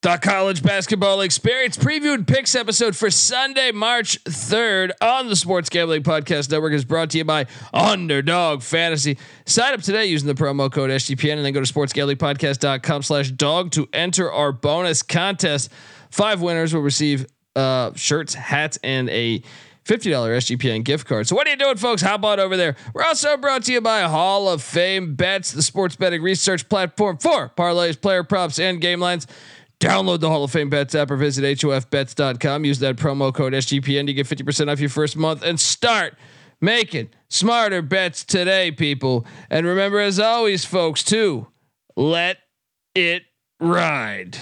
The college basketball experience preview and picks episode for Sunday, March 3rd on the Sports Gambling Podcast Network is brought to you by Underdog Fantasy. Sign up today using the promo code SGPN and then go to sportsgamblingpodcast.com slash dog to enter our bonus contest. Five winners will receive uh, shirts, hats, and a $50 SGPN gift card. So what are you doing, folks? Hop on over there. We're also brought to you by Hall of Fame Bets, the sports betting research platform for parlays, player props, and game lines. Download the Hall of Fame Bets app or visit HOFBets.com. Use that promo code SGPN to get 50% off your first month and start making smarter bets today, people. And remember, as always, folks, too, let it ride.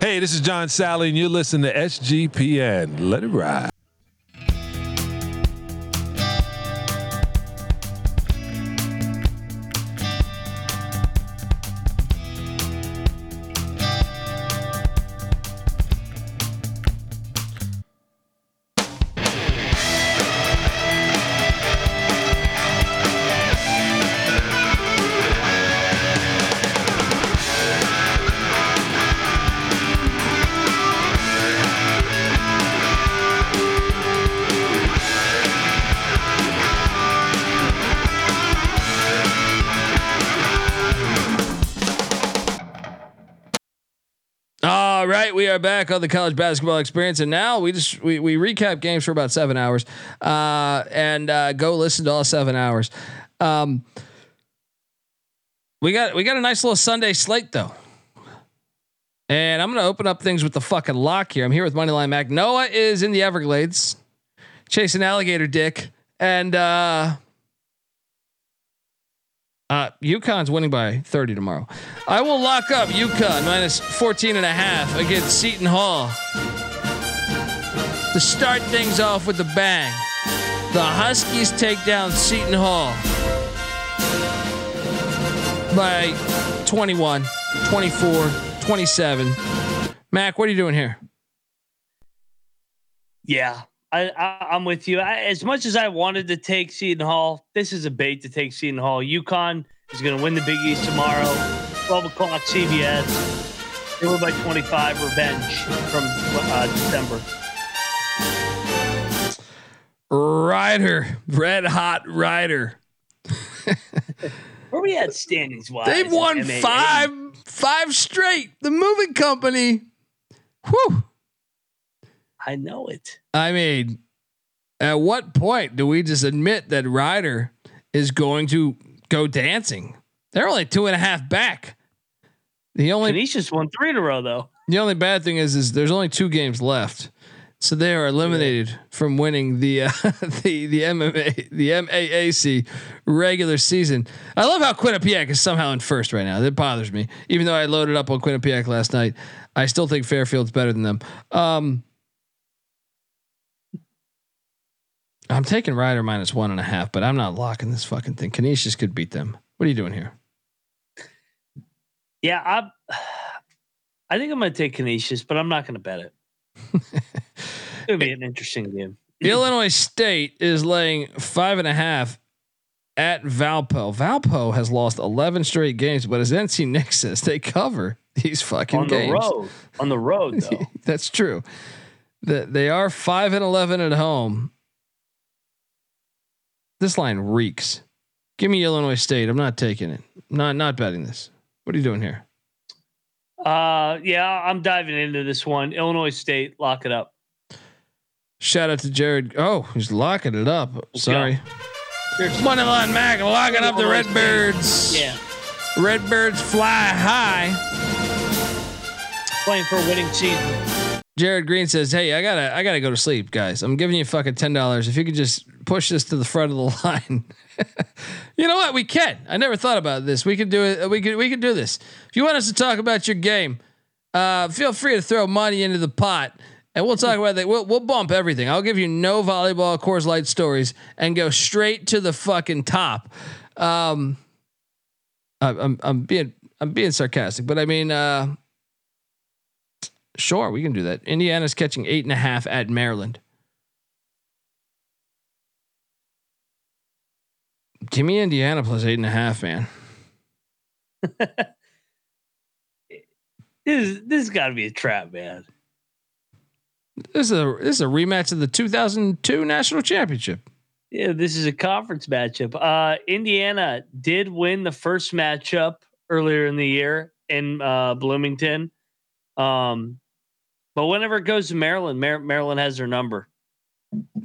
Hey, this is John Salley, and you're listening to SGPN. Let it ride. Are back on the college basketball experience, and now we just we, we recap games for about seven hours, uh, and uh, go listen to all seven hours. Um, we got we got a nice little Sunday slate though, and I'm gonna open up things with the fucking lock here. I'm here with Moneyline Mac. Noah is in the Everglades, chasing alligator dick, and uh, uh, UConn's winning by 30 tomorrow. I will lock up UConn minus 14 and a half against Seton Hall. To start things off with a bang, the Huskies take down Seton Hall by 21, 24, 27. Mac, what are you doing here? Yeah, I, I am with you. I, as much as I wanted to take Seton Hall, this is a bait to take Seton Hall. UConn is going to win the Big East tomorrow. 12 o'clock CBS. They were by 25. Revenge from uh, December. Rider, red hot rider. Where we at standings wise? They've won MAA? five five straight. The moving company. Whew. I know it. I mean, at what point do we just admit that Rider is going to go dancing? They're only two and a half back. The only Canisius won three in a row though. the only bad thing is is there's only two games left, so they are eliminated from winning the uh, the the MMA the MAAC regular season. I love how Quinnipiac is somehow in first right now. That bothers me, even though I loaded up on Quinnipiac last night. I still think Fairfield's better than them. Um, I'm taking Rider minus one and a half, but I'm not locking this fucking thing. Canisius could beat them. What are you doing here? Yeah, I I think I'm going to take Canisius, but I'm not going to bet it. To be an interesting game. Illinois State is laying five and a half at Valpo. Valpo has lost 11 straight games, but as NC Nick says, they cover these fucking on games. the road. On the road though. That's true. That they are five and 11 at home. This line reeks. Give me Illinois State. I'm not taking it. Not not betting this. What are you doing here? Uh, yeah, I'm diving into this one. Illinois State, lock it up. Shout out to Jared. Oh, he's locking it up. Sorry. Cheers. Moneyline Mac locking up the Redbirds. Yeah, Redbirds fly high. playing for a winning season. Jared Green says, "Hey, I gotta, I gotta go to sleep, guys. I'm giving you fucking ten dollars. If you could just push this to the front of the line, you know what? We can. I never thought about this. We could do it. We could, we could do this. If you want us to talk about your game, uh, feel free to throw money into the pot, and we'll talk about that. We'll, we'll bump everything. I'll give you no volleyball Coors Light stories and go straight to the fucking top. Um, I, I'm, I'm being, I'm being sarcastic, but I mean, uh." Sure, we can do that. Indiana's catching eight and a half at Maryland. Give me Indiana plus eight and a half, man. This this has got to be a trap, man. This is a this is a rematch of the 2002 national championship. Yeah, this is a conference matchup. Uh, Indiana did win the first matchup earlier in the year in uh, Bloomington. Um, but whenever it goes to Maryland, Mar- Maryland has their number.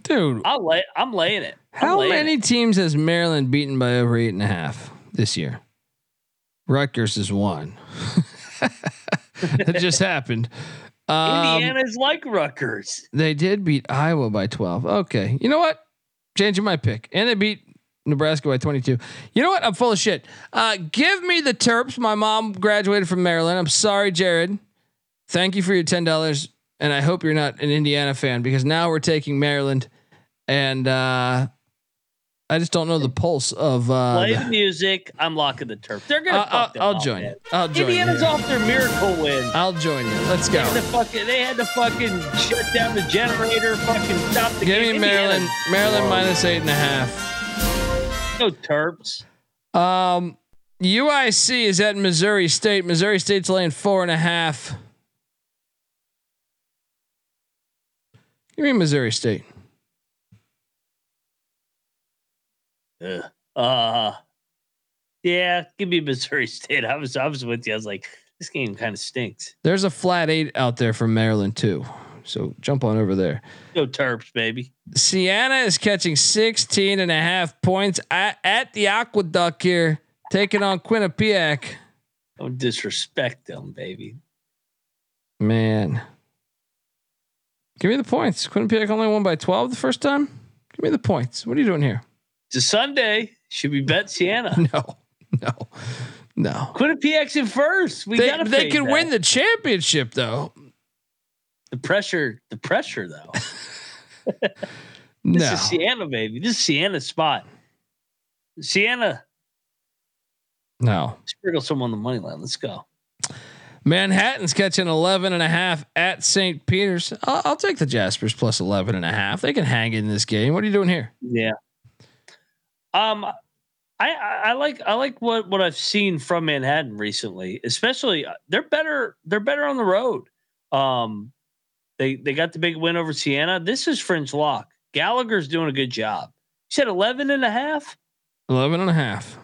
Dude, I'll lay. I'm laying it. I'm how laying many it. teams has Maryland beaten by over eight and a half this year? Rutgers is one. that just happened. Um, Indiana's like Rutgers. They did beat Iowa by 12. Okay. You know what? Changing my pick. And they beat Nebraska by 22. You know what? I'm full of shit. Uh, give me the Terps. My mom graduated from Maryland. I'm sorry, Jared. Thank you for your $10. And I hope you're not an Indiana fan because now we're taking Maryland. And uh, I just don't know the pulse of. Uh, Play the- music. I'm locking the turf. They're gonna. I'll, fuck I'll, I'll join it. I'll join Indiana's you. off their miracle win. I'll join you. Let's go. They had to fucking, they had to fucking shut down the generator, fucking stop the Give game. me Maryland. Indiana- Maryland minus eight and a half. No Terps. Um, UIC is at Missouri State. Missouri State's laying four and a half. Give me Missouri State. Ugh. Uh, yeah, give me Missouri State. I was, I was with you. I was like, this game kind of stinks. There's a flat eight out there from Maryland too. So jump on over there. No Terps, baby. Siena is catching 16 and a half points at, at the Aqueduct here, taking on Quinnipiac. Don't disrespect them, baby. Man. Give me the points. Quinnipiac only won by 12 the first time. Give me the points. What are you doing here? It's a Sunday. Should we bet Siena? No, no, no. Quinnipiac's in first. We They, gotta they can that. win the championship though. the pressure. The pressure, though. This No, is Siena, baby. This is Siena's spot. Siena. no. sprinkle some on the money line. Let's go. Manhattan's catching 11 and a half at St. Peter's. I'll, I'll take the Jaspers plus 11 and a half. They can hang in this game. What are you doing here? Yeah. Um, I I like I like what what I've seen from Manhattan recently. Especially uh, they're better they're better on the road. Um, they they got the big win over Siena. This is Fringe Lock. Gallagher's doing a good job. You said 11 and a half? 11 and a half.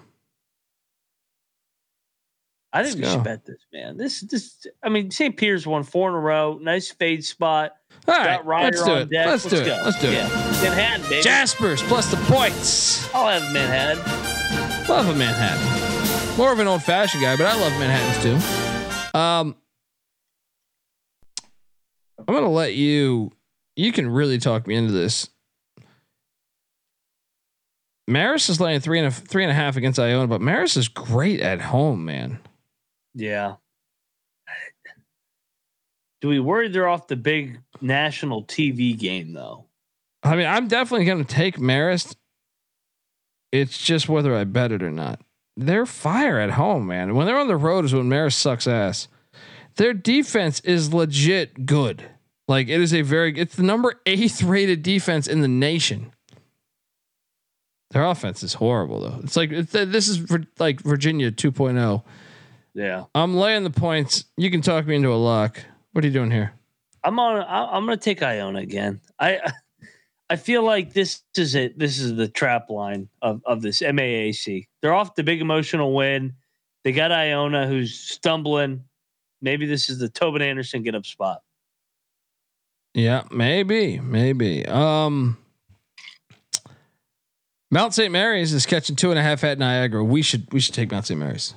I think Let's we go. should bet this, man. This this I mean St. Peter's won four in a row. Nice fade spot. All right, let's do it. deck. Let's do it. go. Let's do yeah. it. Manhattan, baby. Jaspers plus the points. I'll have Manhattan. Love a Manhattan. More of an old fashioned guy, but I love Manhattans too. Um, I'm gonna let you. You can really talk me into this. Marist is laying three and a three and a half against Iona, but Marist is great at home, man. Yeah. Do we worry they're off the big national TV game though? I mean, I'm definitely gonna take Marist. It's just whether I bet it or not. They're fire at home, man. When they're on the road is when Marist sucks ass. Their defense is legit good. Like it is a very it's the number eighth rated defense in the nation. Their offense is horrible though. It's like it's, this is like Virginia 2.0. Yeah. I'm laying the points. You can talk me into a lock. What are you doing here? I'm on I- I'm going to take Iona again. I I feel like this is it. This is the trap line of of this MAAC. They're off the big emotional win. They got Iona who's stumbling. Maybe this is the Tobin Anderson get up spot. Yeah, maybe, maybe. Um, Mount St. Mary's is catching two and a half at Niagara. We should we should take Mount St. Mary's.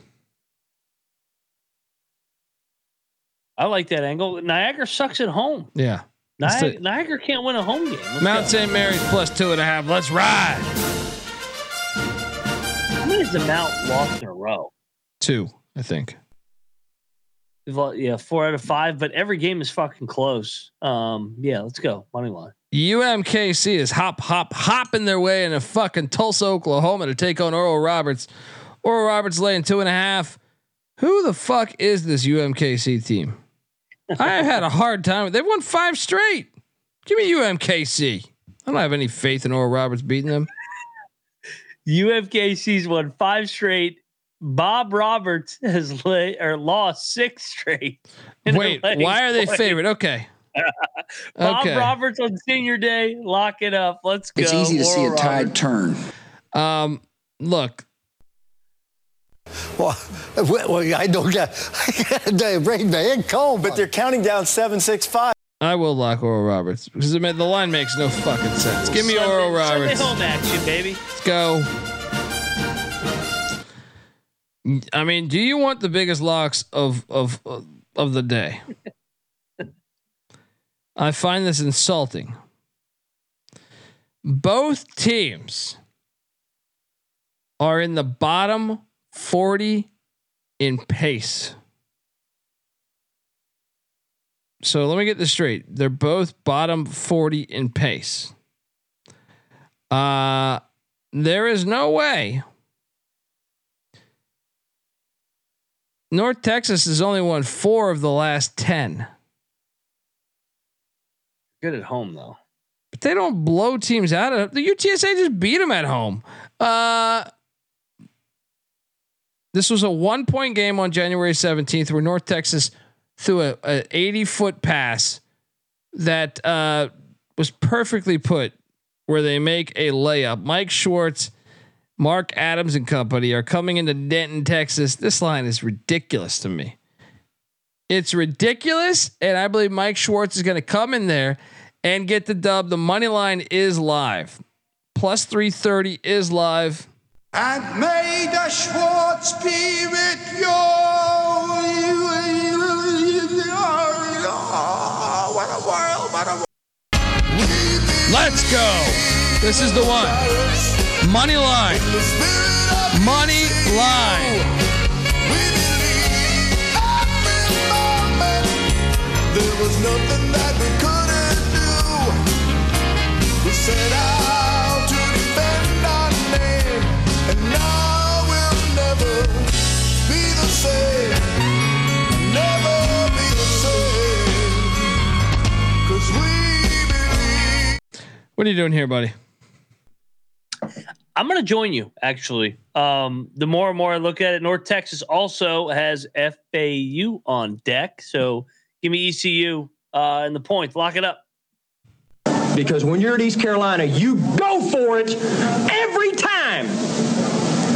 I like that angle. Niagara sucks at home. Yeah, Niagara, Niagara can't win a home game. Let's Mount go. St. Mary's plus two and a half. Let's ride. How many has the Mount lost in a row? Two, I think. Yeah, four out of five, but every game is fucking close. Um, yeah, let's go. Money line. UMKC is hop hop hopping their way into fucking Tulsa, Oklahoma to take on Oral Roberts. Oral Roberts laying two and a half. Who the fuck is this UMKC team? I have had a hard time. They've won five straight. Give me UMKC. I don't have any faith in Oral Roberts beating them. UMKC's won five straight Bob Roberts has lay, or lost six straight. Wait, why are they favorite? Okay. Bob okay. Roberts on senior day, lock it up. Let's go. It's easy to see a tide turn. Um, look. Well, well I don't get brain man cold, but they're counting down seven, six, five. I will lock Oral Roberts because the line makes no fucking sense. Give me Sunday, Oral Roberts. Sunday home action, baby. Let's go. I mean, do you want the biggest locks of of of the day? I find this insulting. Both teams are in the bottom 40 in pace. So let me get this straight. They're both bottom 40 in pace. Uh there is no way North Texas has only won 4 of the last 10. Good at home though. But they don't blow teams out of the UTSA just beat them at home. Uh this was a one point game on January 17th where North Texas threw a, a 80 foot pass that uh, was perfectly put where they make a layup. Mike Schwartz, Mark Adams and company are coming into Denton, Texas. This line is ridiculous to me. It's ridiculous. And I believe Mike Schwartz is going to come in there and get the dub. The money line is live. Plus 330 is live. And may the Schwartz be with you. What a world, what a world. Let's go. This is the one. Money line. Money line. There was nothing that we couldn't do. We set What are you doing here, buddy? I'm going to join you. Actually, um, the more and more I look at it, North Texas also has FAU on deck. So give me ECU uh, and the points. Lock it up. Because when you're at East Carolina, you go for it every time.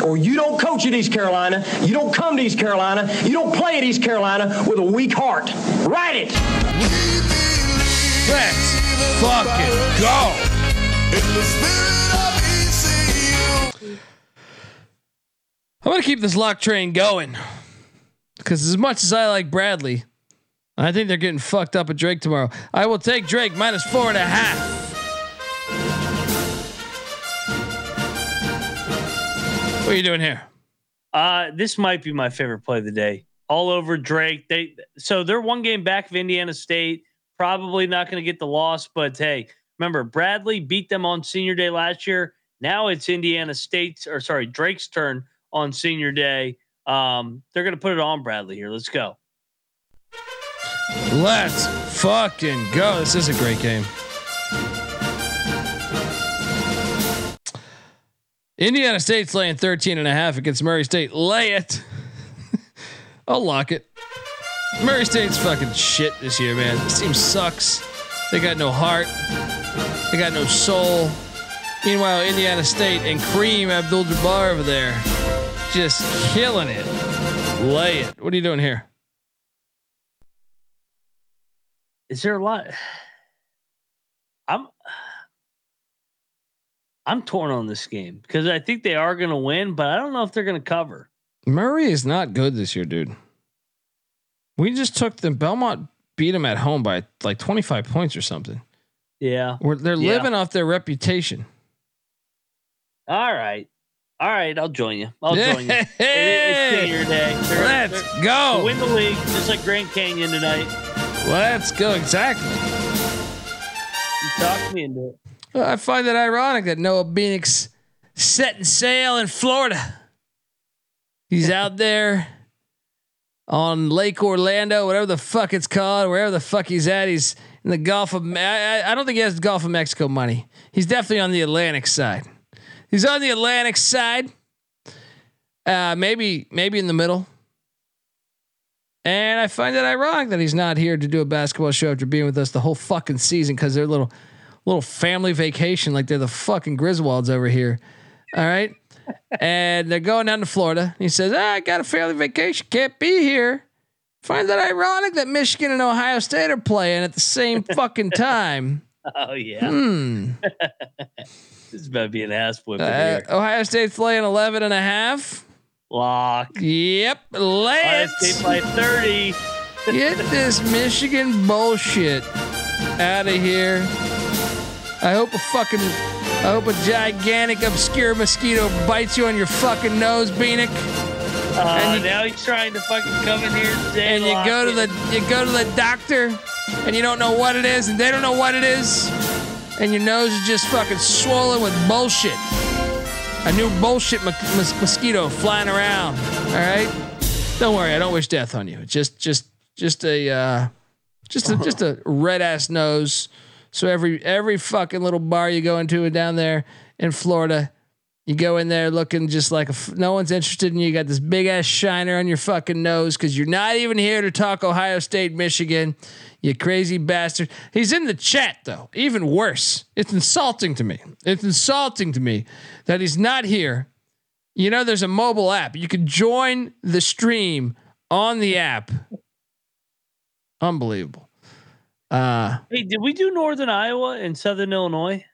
Or you don't coach at East Carolina, you don't come to East Carolina, you don't play at East Carolina with a weak heart. Write it. Let's fucking go. I'm gonna keep this lock train going because as much as I like Bradley, I think they're getting fucked up at Drake tomorrow. I will take Drake minus four and a half. What are you doing here? Uh, this might be my favorite play of the day. All over Drake. They so they're one game back of Indiana State. Probably not going to get the loss, but hey, remember Bradley beat them on Senior Day last year. Now it's Indiana State's or sorry Drake's turn on Senior Day. Um, they're going to put it on Bradley here. Let's go. Let's fucking go. This is a great game. Indiana State's laying 13 and a half against Murray State. Lay it. I'll lock it. Murray State's fucking shit this year, man. This team sucks. They got no heart. They got no soul. Meanwhile, Indiana State and Cream Abdul-Jabbar over there, just killing it. Lay it. What are you doing here? Is there a lot? I'm I'm torn on this game because I think they are going to win, but I don't know if they're going to cover. Murray is not good this year, dude. We just took them. Belmont beat them at home by like 25 points or something. Yeah. We're, they're yeah. living off their reputation. All right. All right. I'll join you. I'll join you. It, it's senior day. They're, Let's they're, go. Win the league just like Grand Canyon tonight. Let's go. Exactly. You talked me into it. I find it ironic that Noah Phoenix setting sail in Florida. He's out there on Lake Orlando, whatever the fuck it's called, wherever the fuck he's at. He's in the Gulf of. I, I don't think he has the Gulf of Mexico money. He's definitely on the Atlantic side. He's on the Atlantic side. uh, maybe maybe in the middle. And I find it ironic that he's not here to do a basketball show after being with us the whole fucking season because they're a little little family vacation like they're the fucking Griswolds over here. All right. and they're going down to Florida. He says, ah, I got a family vacation, can't be here. Find that ironic that Michigan and Ohio State are playing at the same fucking time. Oh yeah. Hmm. this is about to be an ass whipping Uh, here. Ohio State's laying 11 and a half. Lock. Yep. Lay Ohio. State by 30. Get this Michigan bullshit out of here. I hope a fucking, I hope a gigantic obscure mosquito bites you on your fucking nose, Beanick. Uh, And you- now he's trying to fucking come in here and And you go to the, you go to the doctor, and you don't know what it is, and they don't know what it is, and your nose is just fucking swollen with bullshit. A new bullshit mo- mos- mosquito flying around. All right. Don't worry, I don't wish death on you. It's Just, just, just a, uh, just a, just a red ass nose. So every every fucking little bar you go into down there in Florida, you go in there looking just like no one's interested in you. You got this big ass shiner on your fucking nose because you're not even here to talk Ohio State, Michigan. You crazy bastard. He's in the chat though. Even worse. It's insulting to me. It's insulting to me that he's not here. You know, there's a mobile app. You can join the stream on the app. Unbelievable. Uh, Hey, did we do Northern Iowa and Southern Illinois?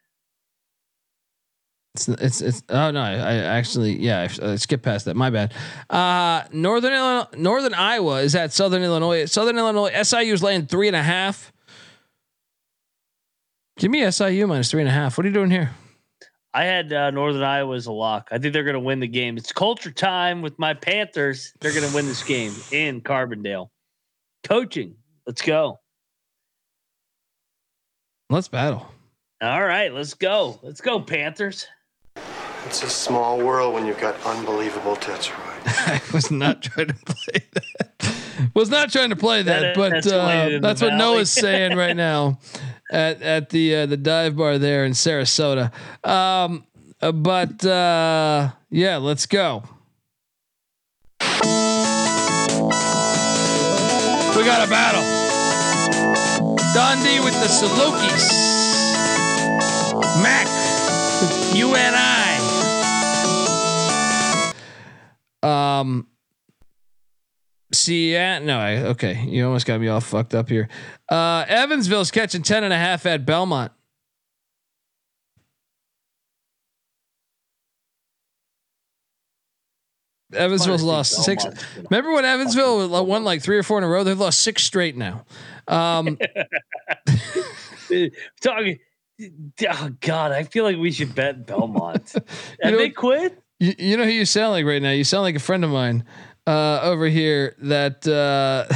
It's it's it's oh no, I, I actually yeah, I, I skipped past that. My bad. Uh Northern Illinois, Northern Iowa is at Southern Illinois. Southern Illinois SIU is laying three and a half. Give me SIU minus three and a half. What are you doing here? I had uh, Northern Iowa as a lock. I think they're going to win the game. It's culture time with my Panthers. They're going to win this game in Carbondale. Coaching. Let's go. Let's battle. All right, let's go. Let's go, Panthers. It's a small world when you've got unbelievable tits, I was not trying to play that. Was not trying to play that, That but uh, that's what valley. Noah's saying right now at at the uh, the dive bar there in Sarasota. Um, uh, but uh, yeah, let's go. We got a battle. Dundee with the Salukis. Mac with UNI. Um. See, yeah, no, I, okay. You almost got me all fucked up here. Uh, Evansville's catching 10 and a half at Belmont. Evansville's Honestly, lost six. Belmont's gonna Remember when Evansville won like three or four in a row? They've lost six straight now. Um, Talking. Oh God, I feel like we should bet Belmont. Have know- they quit? You, you know who you sound like right now? You sound like a friend of mine uh, over here. That uh,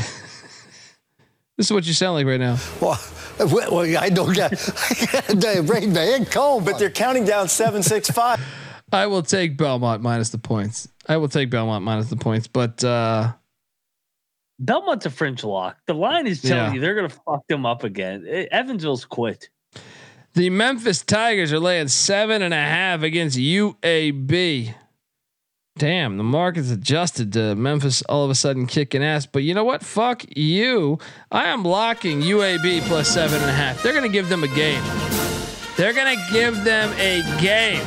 this is what you sound like right now. Well, well, I don't get. they bring the head cold, But they're counting down seven, six, five. I will take Belmont minus the points. I will take Belmont minus the points, but uh, Belmont's a French lock. The line is telling Yeah. you they're gonna fuck them up again. Evansville's quit. the Memphis Tigers are laying seven and a half against UAB. Damn, the market's adjusted to Memphis all of a sudden kicking ass. But you know what? Fuck you. I am locking UAB plus seven and a half. They're gonna give them a game. They're gonna give them a game.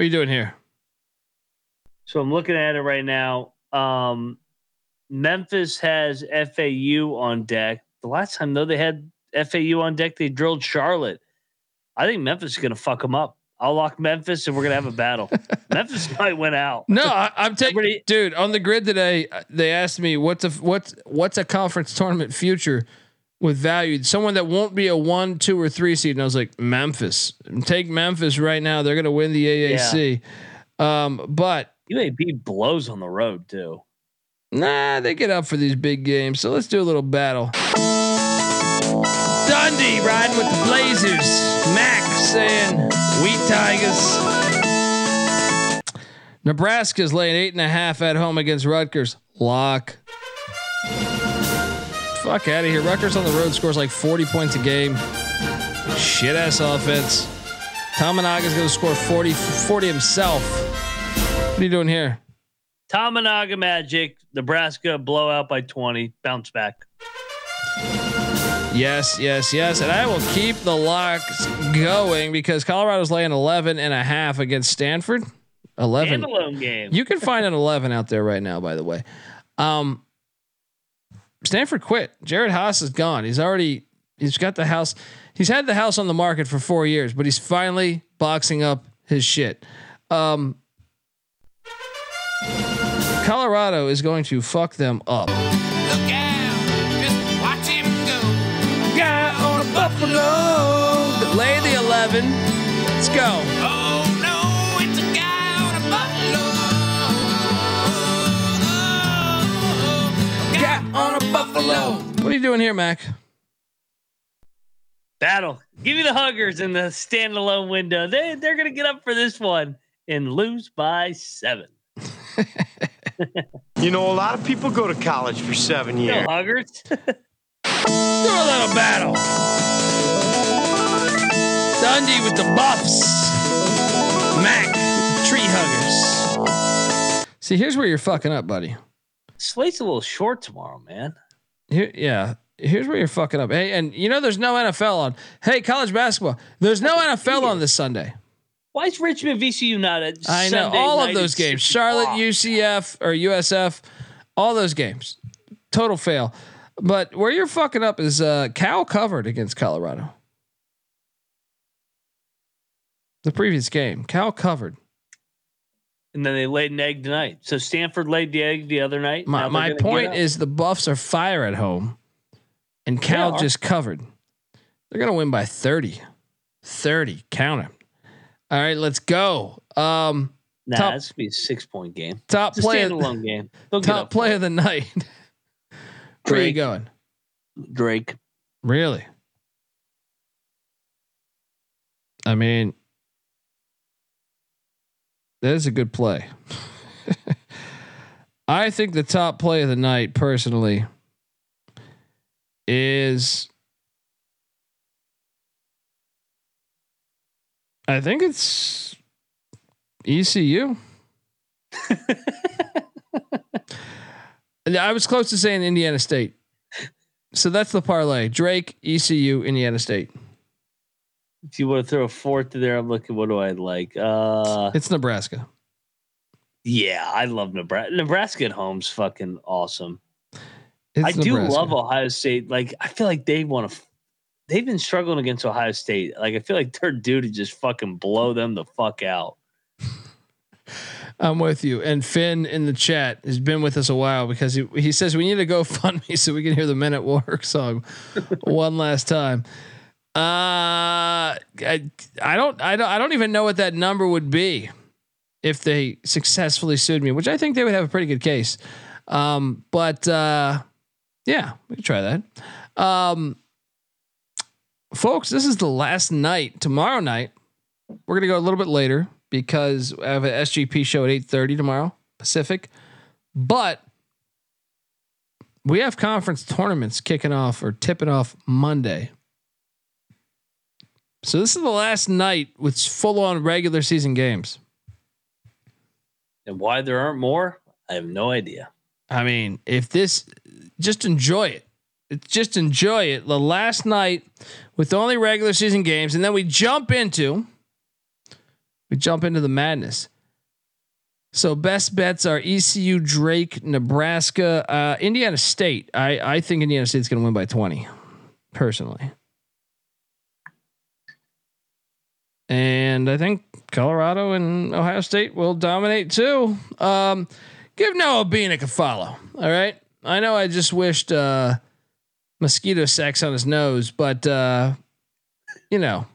What are you doing here? So I'm looking at it right now. Um, Memphis has FAU on deck. The last time though they had FAU on deck, they drilled Charlotte. I think Memphis is gonna fuck them up. I'll lock Memphis, and we're gonna have a battle. Memphis might win out. No, I, I'm taking Everybody- dude on the grid today. uh, They asked me what's a what's what's a conference tournament future with value. Someone that won't be a one, two, or three seed. And I was like Memphis. Take Memphis right now. They're gonna win the AAC. Um, but UAB blows on the road too. nah, they get up for these big games. So let's do a little battle. Dundee riding with the Blazers. Mac saying Wheat Tigers. Nebraska's laying eight and a half at home against Rutgers. Lock. Fuck out of here. Rutgers on the road scores like 40 points a game. Shit ass offense. Tominaga is going to score 40, 40 himself. What are you doing here? Tominaga Magic, Nebraska blowout by 20, bounce back. Yes, yes, yes. And I will keep the locks going because Colorado's laying 11 and a half against Stanford. 11. Standalone game. You can find an 11 out there right now, by the way. Um, Stanford quit. Jerod Haase is gone. He's already, he's got the house. He's had the house on the market for four years, but he's finally boxing up his shit. Um, Colorado is going to fuck them up. Look out, just watch him go. Guy on a buffalo. Lay the 11. Let's go. Buffalo. What are you doing here, Mac? Battle. Give me the huggers in the standalone window. They they're gonna get up for this one and lose by seven. You know, a lot of people go to college for seven No years. huggers. Do a little battle. Dundee with the buffs. Mac, tree huggers. See, here's where you're fucking up, buddy. Slate's a little short tomorrow, man. Here, yeah. Here's where you're fucking up. Hey, and you know there's no NFL on. Hey, college basketball. There's no NFL on this Sunday. Why is Richmond VCU not at I know Sunday all of those games. Charlotte. UCF or USF, all those games. Total fail. But where you're fucking up is uh Cal covered against Colorado. The previous game, Cal covered. And then they laid an egg tonight. So Stanford laid the egg the other night. My my point is the Buffs are fire at home, and Cal just covered. They're gonna win by 30. 30. Count it. All right, let's go. Um, nah, top- it's gonna be a six point game. top It's a play, standalone game. They'll top play for of the night. Where are you Drake. going? Drake. Really? I mean, that is a good play. I think the top play of the night, personally, is. I think it's ECU. I was close to saying Indiana State. So that's the parlay. Drake, ECU, Indiana State. If you want to throw a fourth to there, I'm looking. What do I like? Uh, It's Nebraska. yeah, I love Nebraska. Nebraska at home's fucking awesome. It's I do Nebraska. love Ohio State. Like, I feel like they want to. They've been struggling against Ohio State. Like, I feel like they're due to just fucking blow them the fuck out. I'm with you. And Finn in the chat has been with us a while because he, he says we need to go fund me so we can hear the Men at Work song one last time. Uh, I, I don't I don't I don't even know what that number would be if they successfully sued me, which I think they would have a pretty good case. Um, but uh, yeah, we can try that. Um, folks, this is the last night. Tomorrow night, we're gonna go a little bit later because I have an SGP show at eight thirty tomorrow Pacific, but we have conference tournaments kicking off or tipping off Monday. So this is the last night with full on regular season games. And why there aren't more, I have no idea. I mean, if this, just enjoy it. It's just enjoy it. The last night with only regular season games, and then we jump into, we jump into the madness. So best bets are ECU, Drake, Nebraska, uh, Indiana State. I I think Indiana State's going to win by twenty, personally. And I think Colorado and Ohio State will dominate too. Um, give Noah Beanick a follow. All right. I know I just wished uh, mosquito sex on his nose, but uh, you know,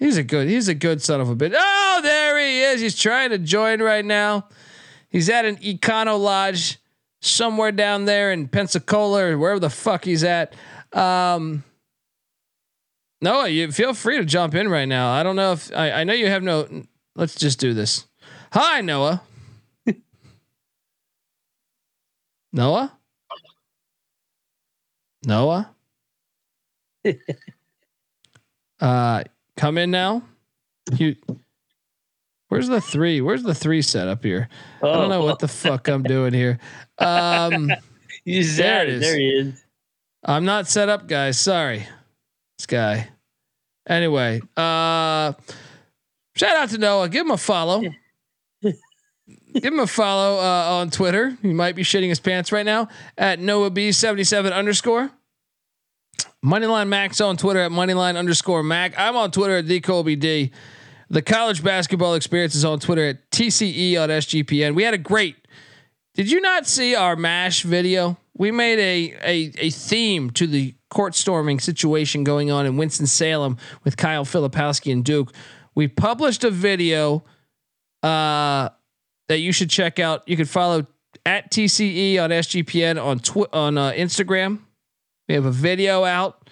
he's a good he's a good son of a bitch. Oh, there he is. He's trying to join right now. He's at an Econo Lodge somewhere down there in Pensacola or wherever the fuck he's at. Um, Noah, you feel free to jump in right now. I don't know if I, I know you have no. Let's just do this. Hi, Noah. Noah. Noah. uh, come in now. You. Where's the three? Where's the three set up here? I don't know what the fuck I'm doing here. Um, There it. is. There he is. I'm not set up, guys. Sorry. This guy. Anyway, uh shout out to Noah. Give him a follow. Give him a follow uh, on Twitter. He might be shitting his pants right now at Noah B77 underscore. Moneyline Max on Twitter at Moneyline underscore Mac. I'm on Twitter at DColbyD. The college basketball experience is on Twitter at TCE on SGPN. We had a great did you not see our MASH video? We made a, a a theme to the court storming situation going on in Winston Salem with Kyle Filipowski and Duke. We published a video uh, that you should check out. You can follow at TCE on SGPN on twi- on uh, Instagram. We have a video out.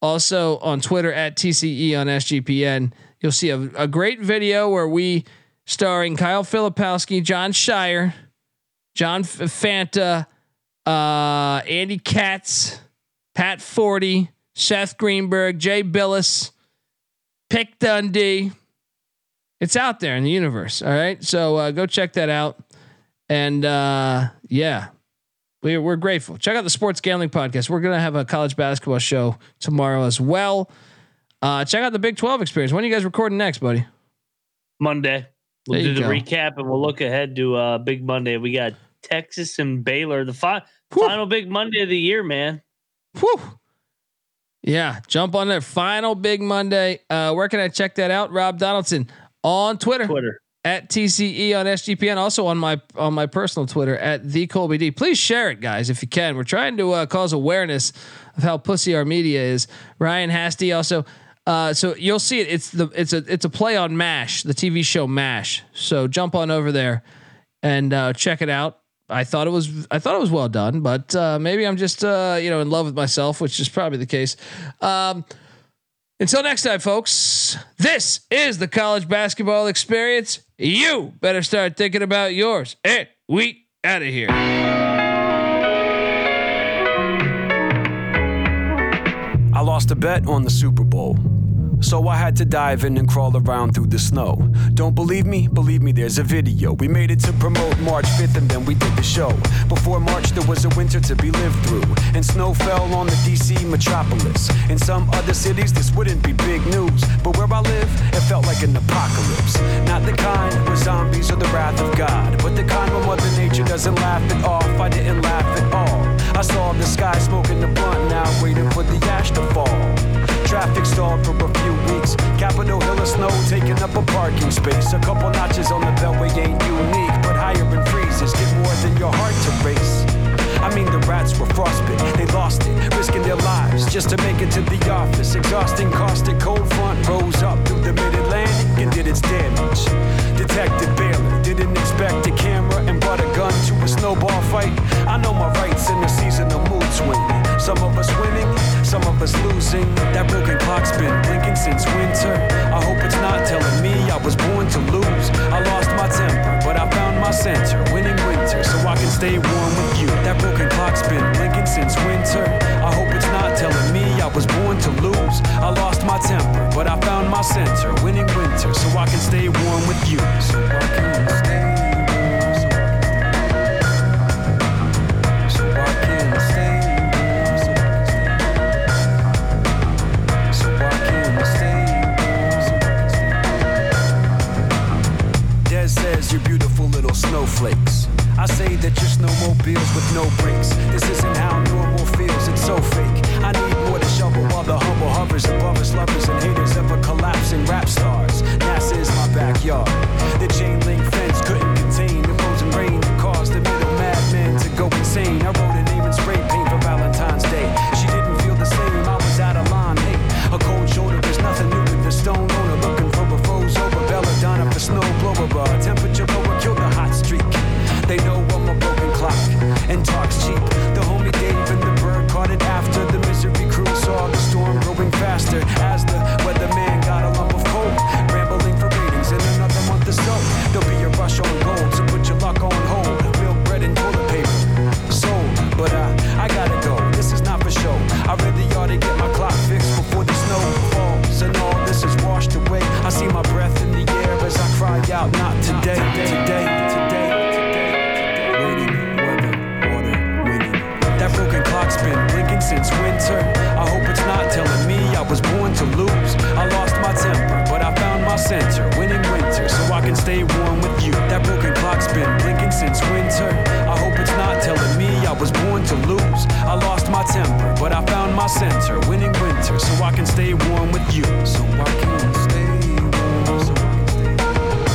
Also on Twitter at TCE on SGPN. You'll see a, a great video where we starring Kyle Filipowski, Jon Scheyer, John F- Fanta, uh, Andy Katz, Pat Forde, Seth Greenberg, Jay Bilas, Pick Dundee. It's out there in the universe. All right. So uh, go check that out. And uh, yeah, we're, we're grateful. Check out the Sports Gambling Podcast. We're going to have a college basketball show tomorrow as well. Uh, check out the Big 12 experience. When are you guys recording next, buddy? Monday. We'll There do the go. recap and we'll look ahead to uh Big Monday. We got Texas and Baylor, the fi- Whew. final Big Monday of the year, man. Whew. Yeah, jump on that final big Monday. Uh, where can I check that out? Rob Donaldson on Twitter, Twitter. at TCE on SGPN, also on my on my personal Twitter at the Colby D. Please share it, guys, if you can. We're trying to uh, cause awareness of how pussy our media is. Ryan Hasty also. Uh, so you'll see it. It's the it's a it's a play on Mash, the TV show Mash. So jump on over there and uh, check it out. I thought it was I thought it was well done, but uh, maybe I'm just uh, you know in love with myself, which is probably the case. Um, until next time, folks. This is the college basketball experience. You better start thinking about yours. And we out of here. I lost a bet on the Super Bowl. So I had to dive in and crawl around through the snow. Don't believe me? Believe me, there's a video. We made it to promote March 5th and then we did the show. Before March, there was a winter to be lived through, and snow fell on the DC metropolis. In some other cities, this wouldn't be big news, but where I live, it felt like an apocalypse. Not the kind where zombies are the wrath of God, but the kind where Mother Nature doesn't laugh it off. I didn't laugh at all. I saw the sky smoking the blunt, now waiting for the ash to fall. Traffic stalled for a few weeks. Capitol Hill of snow taking up a parking space. A couple notches on the beltway ain't unique, but higher in freezes get more than your heart to race. I mean, the rats were frostbit, they lost it, risking their lives just to make it to the office. Exhausting, caustic, cold front rose up through the mid Atlantic and did its damage. Detective Baylor didn't expect a camera brought a gun to a snowball fight. I know my rights in the seasonal mood swing. Some of us winning, some of us losing. That broken clock's been blinking since winter. I hope it's not telling me I was born to lose. I lost my temper, but I found my center. Winning winter, so I can stay warm with you. That broken clock's been blinking since winter. I hope it's not telling me I was born to lose. I lost my temper, but I found my center. That with no brakes. This isn't how normal feels, it's so fake. I need more to shovel while the humble hovers above us, lovers and haters a collapsing rap stars. NASA is my backyard.